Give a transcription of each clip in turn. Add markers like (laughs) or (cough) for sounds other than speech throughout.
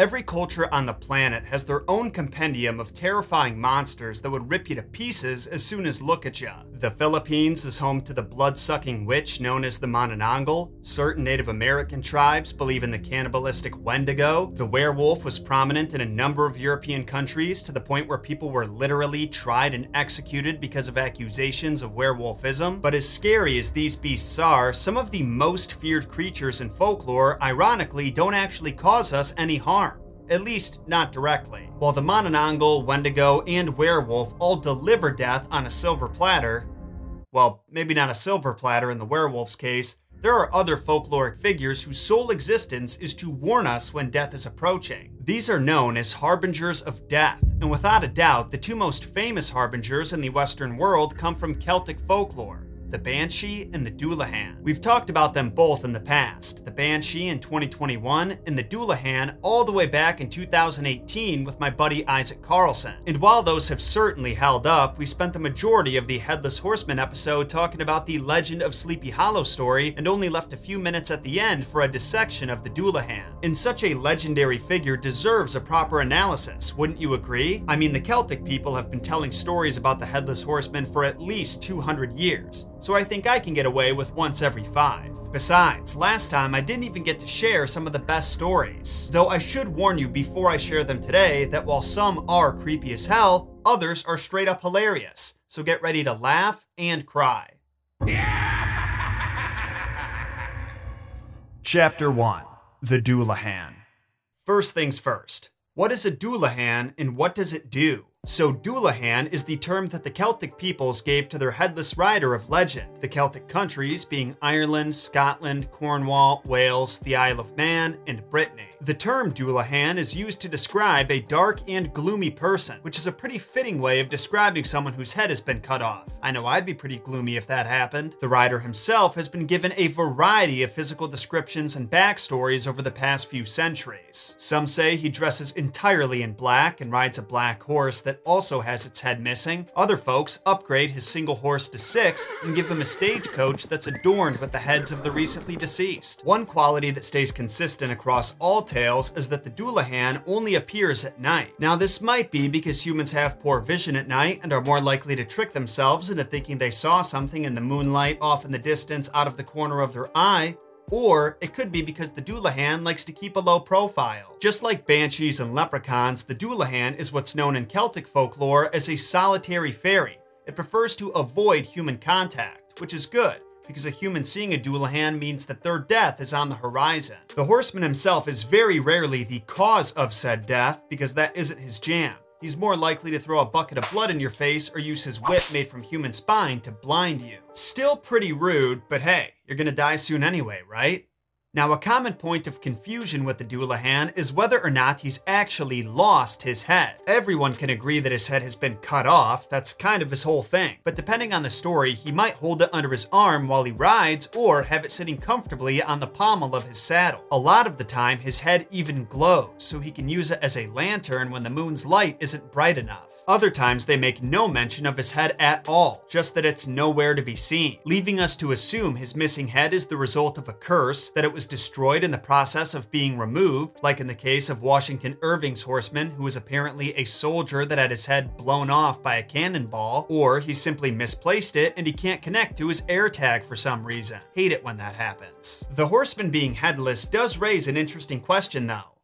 Every culture on the planet has their own compendium of terrifying monsters that would rip you to pieces as soon as look at you. The Philippines is home to the blood-sucking witch known as the Manananggal. Certain Native American tribes believe in the cannibalistic Wendigo. The werewolf was prominent in a number of European countries to the point where people were literally tried and executed because of accusations of werewolfism. But as scary as these beasts are, some of the most feared creatures in folklore ironically don't actually cause us any harm at least not directly. While the Manananggal, Wendigo, and werewolf all deliver death on a silver platter, well, maybe not a silver platter in the werewolf's case, there are other folkloric figures whose sole existence is to warn us when death is approaching. These are known as harbingers of death, and without a doubt, the two most famous harbingers in the Western world come from Celtic folklore the Banshee and the Dullahan. We've talked about them both in the past, the Banshee in 2021 and the Dullahan all the way back in 2018 with my buddy Isaac Carlson. And while those have certainly held up, we spent the majority of the Headless Horseman episode talking about the Legend of Sleepy Hollow story and only left a few minutes at the end for a dissection of the Dullahan. And such a legendary figure deserves a proper analysis, wouldn't you agree? I mean, the Celtic people have been telling stories about the Headless Horseman for at least 200 years so I think I can get away with once every five. Besides, last time I didn't even get to share some of the best stories. Though I should warn you before I share them today that while some are creepy as hell, others are straight up hilarious. So get ready to laugh and cry. (laughs) Chapter 1 The Dullahan. First things first. What is a Dullahan and what does it do? So, Dullahan is the term that the Celtic peoples gave to their headless rider of legend, the Celtic countries being Ireland, Scotland, Cornwall, Wales, the Isle of Man, and Brittany. The term Dullahan is used to describe a dark and gloomy person, which is a pretty fitting way of describing someone whose head has been cut off. I know I'd be pretty gloomy if that happened. The rider himself has been given a variety of physical descriptions and backstories over the past few centuries. Some say he dresses entirely in black and rides a black horse that also has its head missing. Other folks upgrade his single horse to six and give him a stagecoach that's adorned with the heads of the recently deceased. One quality that stays consistent across all tales is that the Dullahan only appears at night. Now, this might be because humans have poor vision at night and are more likely to trick themselves into thinking they saw something in the moonlight off in the distance out of the corner of their eye, or it could be because the Dullahan likes to keep a low profile. Just like banshees and leprechauns, the Dullahan is what's known in Celtic folklore as a solitary fairy. It prefers to avoid human contact, which is good because a human seeing a Dullahan means that their death is on the horizon. The horseman himself is very rarely the cause of said death because that isn't his jam. He's more likely to throw a bucket of blood in your face or use his whip made from human spine to blind you. Still pretty rude, but hey, you're gonna die soon anyway, right? Now, a common point of confusion with the Dullahan is whether or not he's actually lost his head. Everyone can agree that his head has been cut off, that's kind of his whole thing. But depending on the story, he might hold it under his arm while he rides or have it sitting comfortably on the pommel of his saddle. A lot of the time, his head even glows, so he can use it as a lantern when the moon's light isn't bright enough. Other times, they make no mention of his head at all, just that it's nowhere to be seen, leaving us to assume his missing head is the result of a curse, that it was destroyed in the process of being removed, like in the case of Washington Irving's horseman, who was apparently a soldier that had his head blown off by a cannonball, or he simply misplaced it and he can't connect to his AirTag for some reason. Hate it when that happens. The horseman being headless does raise an interesting question though.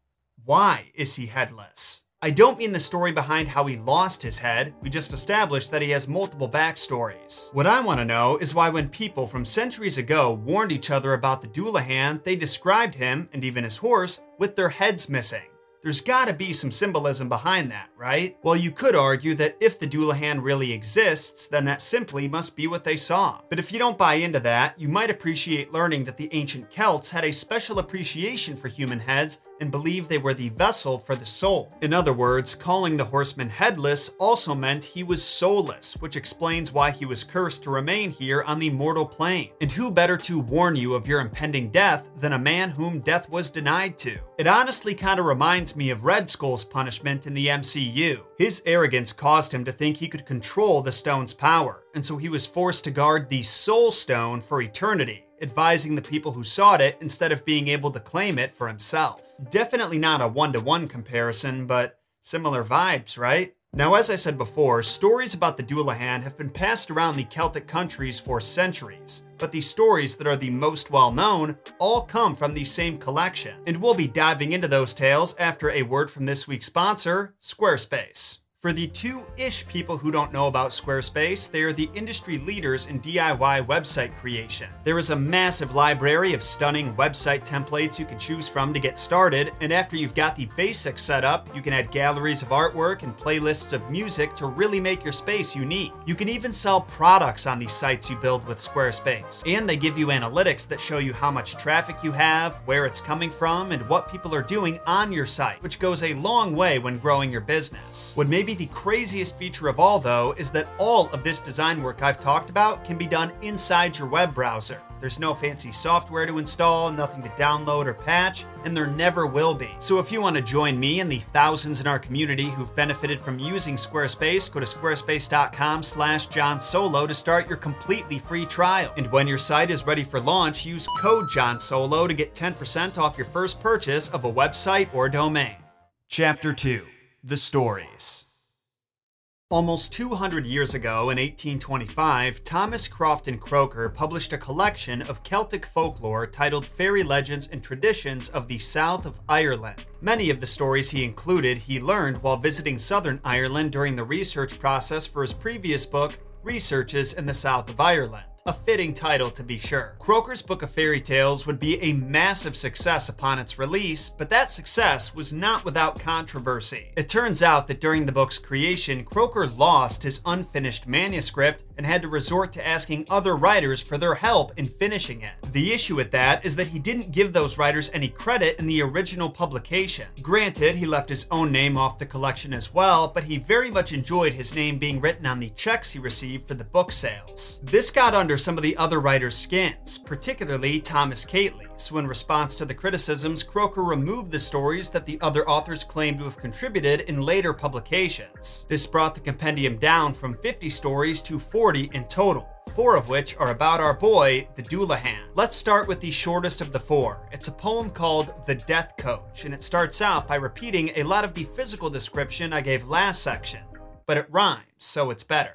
Why is he headless? I don't mean the story behind how he lost his head, we just established that he has multiple backstories. What I want to know is why, when people from centuries ago warned each other about the Dullahan, they described him, and even his horse, with their heads missing. There's gotta be some symbolism behind that, right? Well, you could argue that if the Dullahan really exists, then that simply must be what they saw. But if you don't buy into that, you might appreciate learning that the ancient Celts had a special appreciation for human heads and believed they were the vessel for the soul. In other words, calling the horseman headless also meant he was soulless, which explains why he was cursed to remain here on the mortal plane. And who better to warn you of your impending death than a man whom death was denied to? It honestly kind of reminds me of Red Skull's punishment in the MCU. His arrogance caused him to think he could control the stone's power, and so he was forced to guard the Soul Stone for eternity. advising the people who sought it instead of being able to claim it for himself. Definitely not a one to one comparison, but similar vibes, right? Now, as I said before, stories about the Dullahan have been passed around the Celtic countries for centuries, but the stories that are the most well known all come from the same collection. And we'll be diving into those tales after a word from this week's sponsor, Squarespace. For the two ish people who don't know about Squarespace, they are the industry leaders in DIY website creation. There is a massive library of stunning website templates you can choose from to get started, and after you've got the basics set up, you can add galleries of artwork and playlists of music to really make your space unique. You can even sell products on these sites you build with Squarespace, and they give you analytics that show you how much traffic you have, where it's coming from, and what people are doing on your site, which goes a long way when growing your business. What maybe the craziest feature of all, though, is that all of this design work I've talked about can be done inside your web browser. There's no fancy software to install, nothing to download or patch, and there never will be. So if you want to join me and the thousands in our community who've benefited from using Squarespace, go to squarespace.com slash jonsolo to start your completely free trial. And when your site is ready for launch, use code jonsolo to get 10% off your first purchase of a website or domain. Chapter 2 The Stories Almost 200 years ago, in 1825, Thomas Crofton Croker published a collection of Celtic folklore titled Fairy Legends and Traditions of the South of Ireland. Many of the stories he included he learned while visiting southern Ireland during the research process for his previous book, Researches in the South of Ireland a fitting title to be sure. Croker's Book of Fairy Tales would be a massive success upon its release, but that success was not without controversy. It turns out that during the book's creation, Croker lost his unfinished manuscript and had to resort to asking other writers for their help in finishing it. The issue with that is that he didn't give those writers any credit in the original publication. Granted, he left his own name off the collection as well, but he very much enjoyed his name being written on the checks he received for the book sales. This got under under some of the other writers' skins, particularly Thomas Keightley's. in response to the criticisms, Croker removed the stories that the other authors claimed to have contributed in later publications. This brought the compendium down from 50 stories to 40 in total four of which are about our boy, the Dullahan. Let's start with the shortest of the four. It's a poem called The Death Coach, and it starts out by repeating a lot of the physical description I gave last section, but it rhymes, so it's better.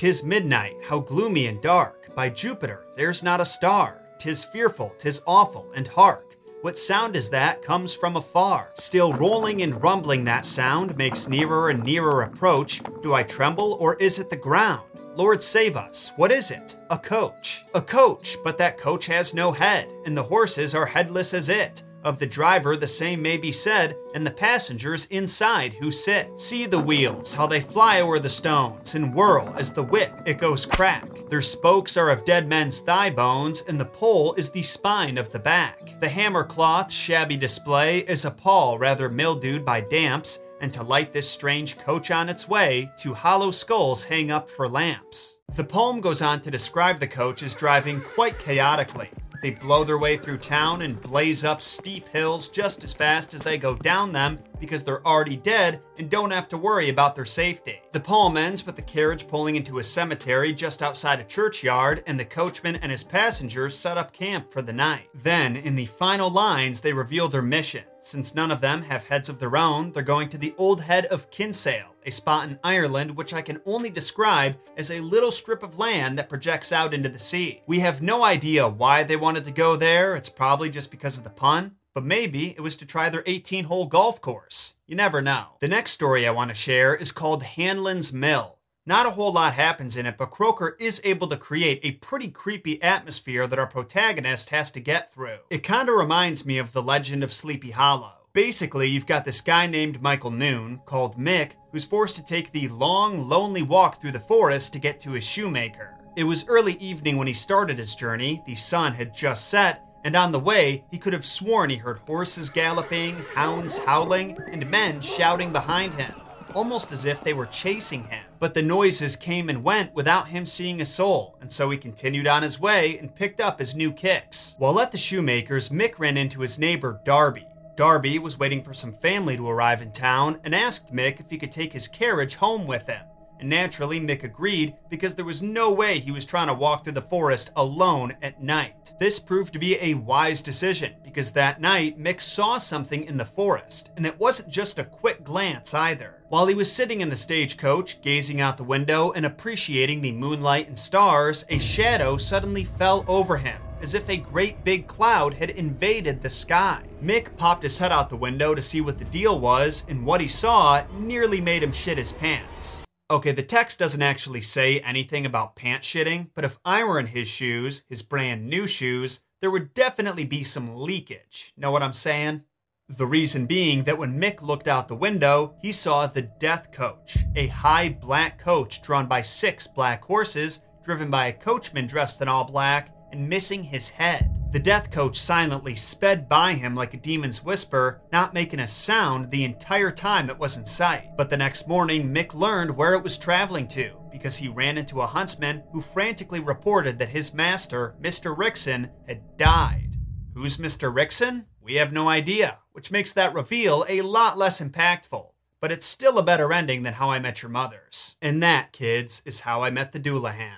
Tis midnight, how gloomy and dark. By Jupiter, there's not a star. Tis fearful, tis awful, and hark. What sound is that comes from afar? Still rolling and rumbling that sound makes nearer and nearer approach. Do I tremble, or is it the ground? Lord save us, what is it? A coach. A coach, but that coach has no head, and the horses are headless as it. Of the driver, the same may be said, and the passengers inside who sit. See the wheels, how they fly o'er the stones and whirl as the whip it goes crack. Their spokes are of dead men's thigh bones, and the pole is the spine of the back. The hammer cloth, shabby display, is a pall rather mildewed by damps, and to light this strange coach on its way, two hollow skulls hang up for lamps. The poem goes on to describe the coach as driving quite chaotically. They blow their way through town and blaze up steep hills just as fast as they go down them because they're already dead and don't have to worry about their safety. The poem ends with the carriage pulling into a cemetery just outside a churchyard and the coachman and his passengers set up camp for the night. Then, in the final lines, they reveal their mission. Since none of them have heads of their own, they're going to the old head of Kinsale, a spot in Ireland which I can only describe as a little strip of land that projects out into the sea. We have no idea why they wanted to go there, it's probably just because of the pun, but maybe it was to try their 18 hole golf course. You never know. The next story I want to share is called Hanlon's Mill. Not a whole lot happens in it, but Croker is able to create a pretty creepy atmosphere that our protagonist has to get through. It kind of reminds me of the legend of Sleepy Hollow. Basically, you've got this guy named Michael Noon, called Mick, who's forced to take the long, lonely walk through the forest to get to his shoemaker. It was early evening when he started his journey, the sun had just set, and on the way, he could have sworn he heard horses galloping, hounds howling, and men shouting behind him, almost as if they were chasing him. But the noises came and went without him seeing a soul, and so he continued on his way and picked up his new kicks. While at the shoemaker's, Mick ran into his neighbor Darby, Darby was waiting for some family to arrive in town and asked Mick if he could take his carriage home with him. and naturally Mick agreed because there was no way he was trying to walk through the forest alone at night. This proved to be a wise decision because that night Mick saw something in the forest, and it wasn't just a quick glance either. While he was sitting in the stagecoach, gazing out the window and appreciating the moonlight and stars, a shadow suddenly fell over him as if a great big cloud had invaded the sky. Mick popped his head out the window to see what the deal was, and what he saw nearly made him shit his pants. Okay, the text doesn't actually say anything about pants shitting, but if I were in his shoes, his brand new shoes, there would definitely be some leakage. Know what I'm saying? The reason being that when Mick looked out the window, he saw the Death Coach, a high black coach drawn by six black horses, driven by a coachman dressed in all black and missing his head. The death coach silently sped by him like a demon's whisper, not making a sound the entire time it was in sight. But the next morning, Mick learned where it was traveling to because he ran into a huntsman who frantically reported that his master, Mr. Rickson, had died. Who's Mr. Rickson? We have no idea, which makes that reveal a lot less impactful. But it's still a better ending than How I Met Your Mother's. And that, kids, is How I Met the Dullahan.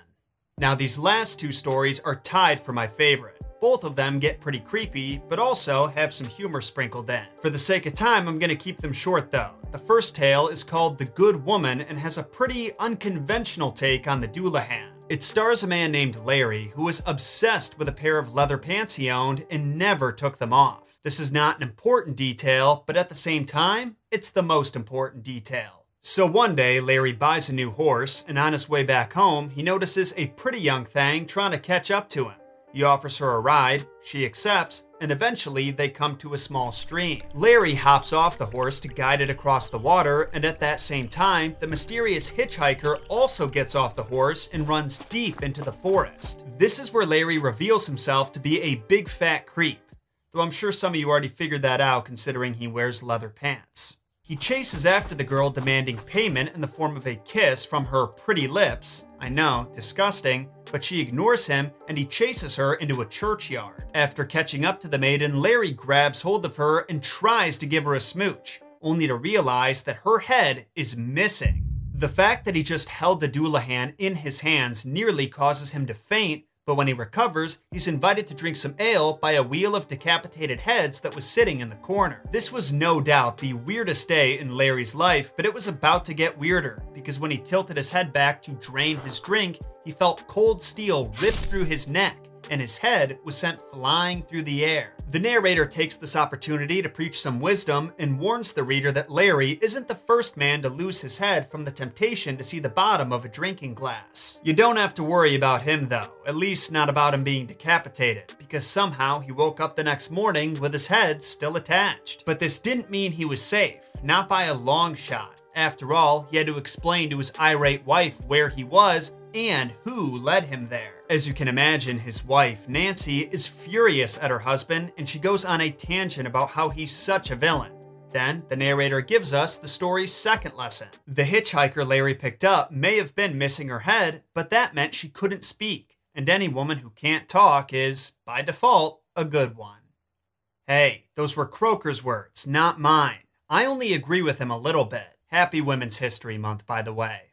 Now, these last two stories are tied for my favorite. Both of them get pretty creepy, but also have some humor sprinkled in. For the sake of time, I'm gonna keep them short though. The first tale is called The Good Woman and has a pretty unconventional take on the Dullahan. It stars a man named Larry who was obsessed with a pair of leather pants he owned and never took them off. This is not an important detail, but at the same time, it's the most important detail. So one day, Larry buys a new horse, and on his way back home, he notices a pretty young thing trying to catch up to him. He offers her a ride, she accepts, and eventually they come to a small stream. Larry hops off the horse to guide it across the water, and at that same time, the mysterious hitchhiker also gets off the horse and runs deep into the forest. This is where Larry reveals himself to be a big fat creep, though I'm sure some of you already figured that out considering he wears leather pants. He chases after the girl, demanding payment in the form of a kiss from her pretty lips. I know, disgusting, but she ignores him and he chases her into a churchyard. After catching up to the maiden, Larry grabs hold of her and tries to give her a smooch, only to realize that her head is missing. The fact that he just held the Dullahan in his hands nearly causes him to faint but when he recovers, he's invited to drink some ale by a wheel of decapitated heads that was sitting in the corner. This was no doubt the weirdest day in Larry's life, but it was about to get weirder because when he tilted his head back to drain his drink, he felt cold steel rip through his neck and his head was sent flying through the air. The narrator takes this opportunity to preach some wisdom and warns the reader that Larry isn't the first man to lose his head from the temptation to see the bottom of a drinking glass. You don't have to worry about him though, at least not about him being decapitated, because somehow he woke up the next morning with his head still attached. But this didn't mean he was safe, not by a long shot. After all, he had to explain to his irate wife where he was and who led him there. As you can imagine, his wife, Nancy, is furious at her husband and she goes on a tangent about how he's such a villain. Then, the narrator gives us the story's second lesson. The hitchhiker Larry picked up may have been missing her head, but that meant she couldn't speak, and any woman who can't talk is, by default, a good one. Hey, those were Croker's words, not mine. I only agree with him a little bit. Happy Women's History Month, by the way.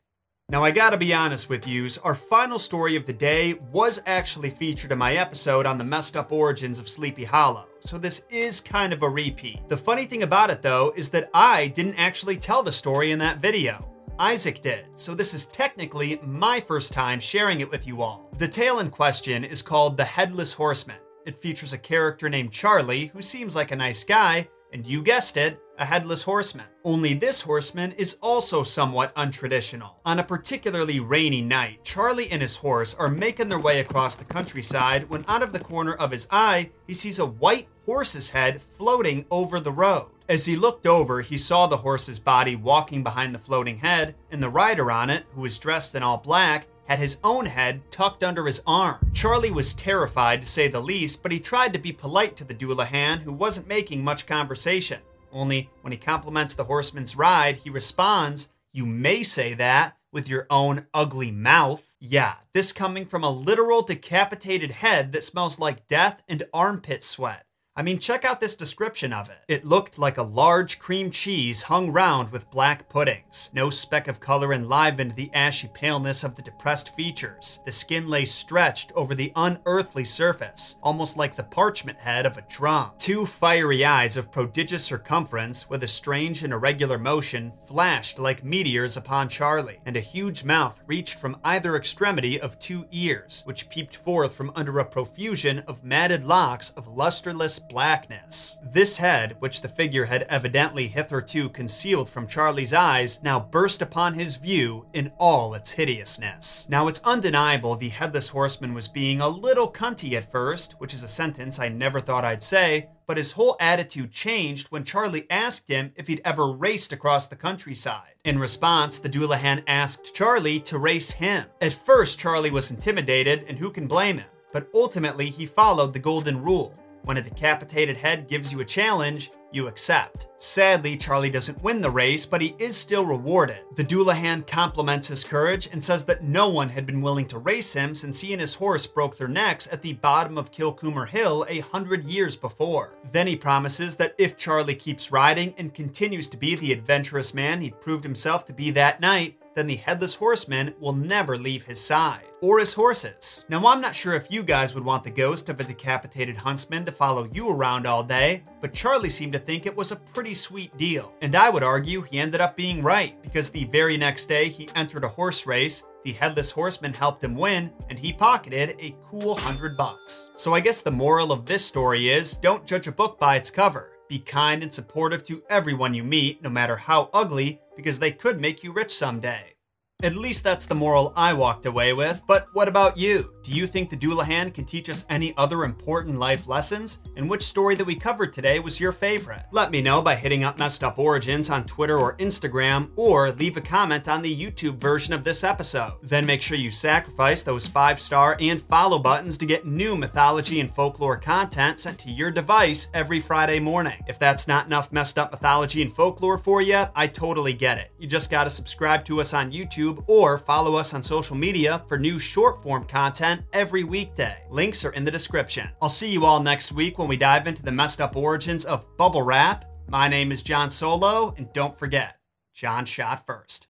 Now, I gotta be honest with yous, our final story of the day was actually featured in my episode on the messed up origins of Sleepy Hollow, so this is kind of a repeat. The funny thing about it though is that I didn't actually tell the story in that video. Isaac did, so this is technically my first time sharing it with you all. The tale in question is called The Headless Horseman. It features a character named Charlie who seems like a nice guy, and you guessed it, a headless horseman. Only this horseman is also somewhat untraditional. On a particularly rainy night, Charlie and his horse are making their way across the countryside when out of the corner of his eye, he sees a white horse's head floating over the road. As he looked over, he saw the horse's body walking behind the floating head, and the rider on it, who was dressed in all black, had his own head tucked under his arm. Charlie was terrified to say the least, but he tried to be polite to the Dullahan, who wasn't making much conversation. Only when he compliments the horseman's ride, he responds, You may say that with your own ugly mouth. Yeah, this coming from a literal decapitated head that smells like death and armpit sweat. I mean, check out this description of it. It looked like a large cream cheese hung round with black puddings. No speck of color enlivened the ashy paleness of the depressed features. The skin lay stretched over the unearthly surface, almost like the parchment head of a drum. Two fiery eyes of prodigious circumference, with a strange and irregular motion, flashed like meteors upon Charlie, and a huge mouth reached from either extremity of two ears, which peeped forth from under a profusion of matted locks of lusterless blackness. This head, which the figure had evidently hitherto concealed from Charlie's eyes, now burst upon his view in all its hideousness. Now, it's undeniable the headless horseman was being a little cunty at first, which is a sentence I never thought I'd say, but his whole attitude changed when Charlie asked him if he'd ever raced across the countryside. In response, the Dullahan asked Charlie to race him. At first, Charlie was intimidated, and who can blame him? But ultimately, he followed the golden rule. When a decapitated head gives you a challenge, you accept. Sadly, Charlie doesn't win the race, but he is still rewarded. The Dullahan compliments his courage and says that no one had been willing to race him since he and his horse broke their necks at the bottom of Kilcoomer Hill a hundred years before. Then he promises that if Charlie keeps riding and continues to be the adventurous man he proved himself to be that night, then the Headless Horseman will never leave his side. Or his horses. Now, I'm not sure if you guys would want the ghost of a decapitated huntsman to follow you around all day, but Charlie seemed to think it was a pretty sweet deal. And I would argue he ended up being right, because the very next day he entered a horse race the headless horseman helped him win, and he pocketed a cool hundred bucks. So I guess the moral of this story is don't judge a book by its cover. Be kind and supportive to everyone you meet, no matter how ugly, because they could make you rich someday. At least that's the moral I walked away with, but what about you? Do you think the Dullahan can teach us any other important life lessons? And which story that we covered today was your favorite? Let me know by hitting up Messed Up Origins on Twitter or Instagram, or leave a comment on the YouTube version of this episode. Then make sure you sacrifice those five star and follow buttons to get new mythology and folklore content sent to your device every Friday morning. If that's not enough messed up mythology and folklore for you, I totally get it. You just gotta subscribe to us on YouTube or follow us on social media for new short form content every weekday. Links are in the description. I'll see you all next week when we dive into the messed up origins of bubble wrap. My name is Jon Solo, and don't forget, John shot first.